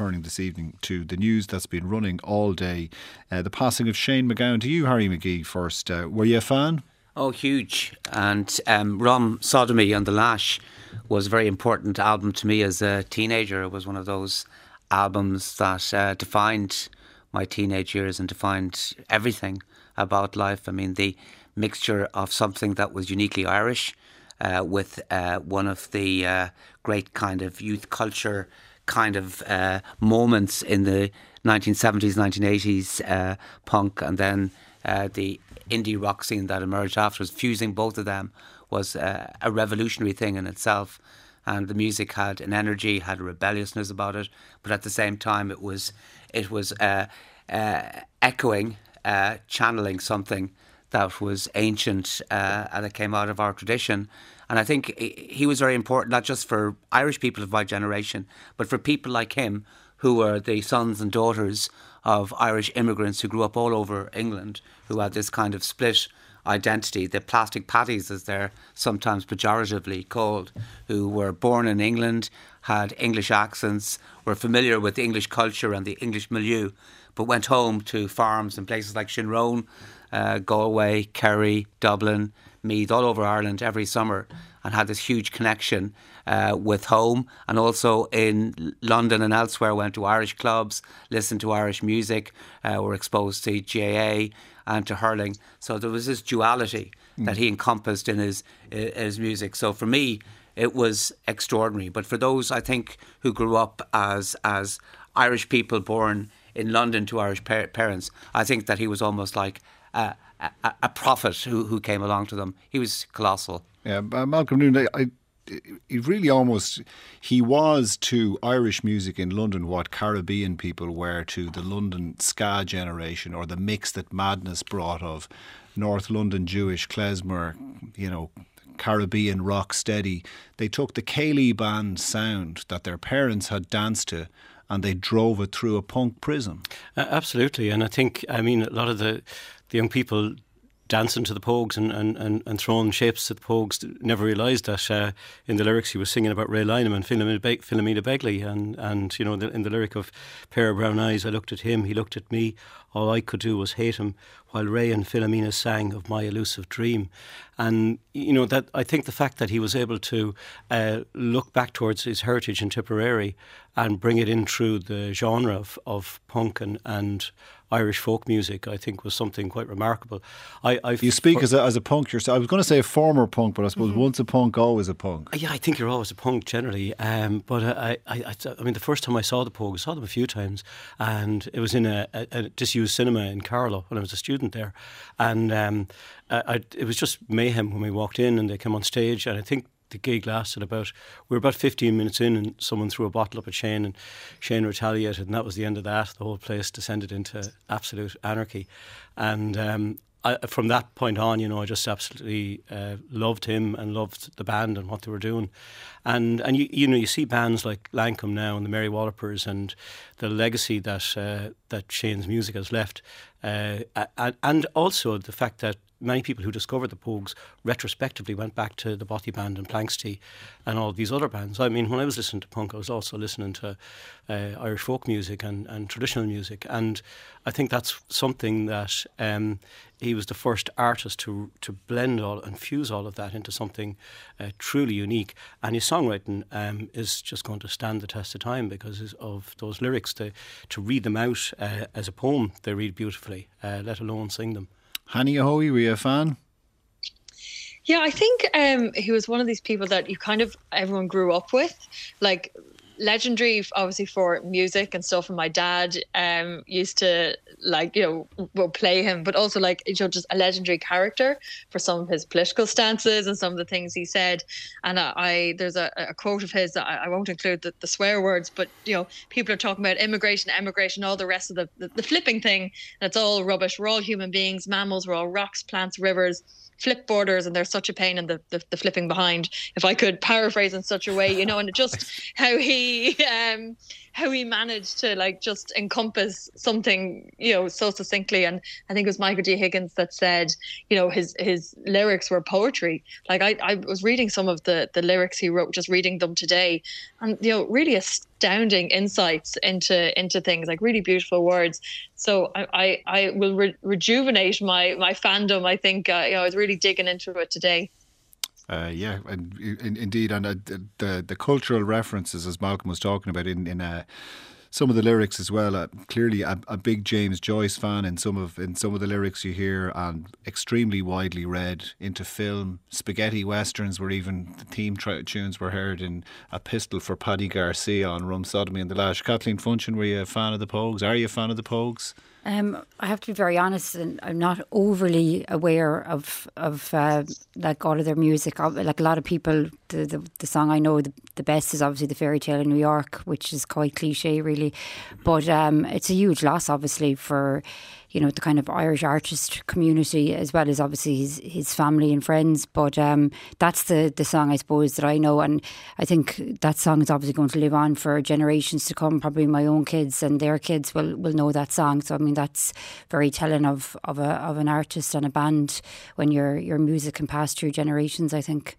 turning this evening to the news that's been running all day. Uh, the passing of Shane MacGowan. To you, Harry McGee, first. Uh, were you a fan? Oh, huge. And um, Rum Sodomy and the Lash was a very important album to me as a teenager. It was one of those albums that uh, defined my teenage years and defined everything about life. I mean, the mixture of something that was uniquely Irish uh, with uh, one of the uh, great kind of youth culture kind of uh, moments in the 1970s, 1980s uh, punk, and then uh, the indie rock scene that emerged afterwards. Fusing both of them was a revolutionary thing in itself. And the music had an energy, had a rebelliousness about it, but at the same time, it was it was echoing, channeling something that was ancient uh, and that came out of our tradition. And I think he was very important, not just for Irish people of my generation, but for people like him who were the sons and daughters of Irish immigrants who grew up all over England, who had this kind of split identity, the plastic Paddies, as they're sometimes pejoratively called, who were born in England, had English accents, were familiar with the English culture and the English milieu, but went home to farms in places like Shinrone uh, Galway, Kerry, Dublin, Meath, all over Ireland every summer and had this huge connection uh, with home and also in London and elsewhere went to Irish clubs, listened to Irish music, uh, were exposed to GAA and to hurling. So there was this duality mm. that he encompassed in his, his music. So for me, it was extraordinary. But for those, I think, who grew up as, as Irish people born in London to Irish par- parents, I think that he was almost like a, a, prophet who, who came along to them. He was colossal. Yeah, Malcolm Noonan, I, he really almost he was to Irish music in London what Caribbean people were to the London ska generation or the mix that Madness brought of North London Jewish klezmer, you know, Caribbean rock steady. They took the Céilí band sound that their parents had danced to and they drove it through a punk prism. Uh, absolutely, and I think I mean a lot of the the young people dancing to the Pogues and, and, and, and throwing shapes at the Pogues never realised that uh, in the lyrics he was singing about Ray Lynam and Philomena, Be- Philomena Begley and, and you know the, in the lyric of Pair of Brown Eyes I looked at him, he looked at me all I could do was hate him while Ray and Philomena sang of my elusive dream. And you know that I think the fact that he was able to uh, look back towards his heritage in Tipperary and bring it in through the genre of, of punk and, and Irish folk music, I think was something quite remarkable. I, I you speak for, as, a, as a punk yourself. I was going to say a former punk, but I suppose mm-hmm. once a punk, always a punk. Yeah, I think you're always a punk generally. Um, but I, I, I, I, mean, the first time I saw the Pogues, I saw them a few times, and it was in a, a, a disused cinema in Carlow when I was a student there, and um, I, it was just mayhem when we walked in and they came on stage, and I think the gig lasted about we were about 15 minutes in and someone threw a bottle up at Shane and Shane retaliated and that was the end of that. The whole place descended into absolute anarchy. And um, I, from that point on, you know, I just absolutely uh, loved him and loved the band and what they were doing, and and you you know you see bands like Lankum now and the Mary Wallopers and the legacy that uh, that Shane's music has left, uh, and also the fact that many people who discovered the Pogues retrospectively went back to the Bothy Band and Planxty and all these other bands. I mean, when I was listening to punk, I was also listening to uh, Irish folk music and, and traditional music. And I think that's something that um, he was the first artist to to blend all and fuse all of that into something uh, truly unique. And his songwriting um, is just going to stand the test of time because of those lyrics. To, to read them out uh, as a poem, they read beautifully, uh, let alone sing them. Annie Hoey, were you a fan? Yeah, I think um, he was one of these people that you kind of everyone grew up with. Like legendary obviously for music and stuff and my dad um used to like you know will play him but also like you know just a legendary character for some of his political stances and some of the things he said. And i, I there's a, a, quote of his that I, I won't include the, the, swear words but you know people are talking about immigration emigration all the rest of the, the, the flipping thing. That's all rubbish. We're all human beings. Mammals we're all rocks plants rivers flip borders and they're such a pain in the, the, the, flipping behind if i could paraphrase in such a way you know and just how he um how he managed to like just encompass something you know so succinctly. And i think it was michael d. Higgins that said you know his his lyrics were poetry. Like i i was reading some of the the lyrics he wrote just reading them today. And you know really astounding insights into into things, like really beautiful words. So I I, I will re- rejuvenate my my fandom. I think uh, you know I was really digging into it today. Uh, yeah, and in, indeed, and uh, the the cultural references, as Malcolm was talking about, in in uh, some of the lyrics as well. Uh, clearly, a, a, big James Joyce fan in some of in some of the lyrics you hear, and extremely widely read into film. Spaghetti westerns, where even the theme tunes were heard in a pistol for Paddy Garcia on Rum Sodomy and the Lash. Kathleen Funchion, were you a fan of the Pogues? Are you a fan of the Pogues? Um, I have to be very honest, and I'm not overly aware of of uh, like all of their music. Like a lot of people, the the, the song I know the, the, best is obviously the Fairy Tale in New York, which is quite cliche, really. But um, it's a huge loss, obviously, for you know the kind of Irish artist community as well as obviously his his family and friends. But um, that's the the song I suppose that I know, and I think that song is obviously going to live on for generations to come. Probably my own kids and their kids will will know that song. So I mean that's very telling of of a of an artist and a band when your your music can pass through generations. I think.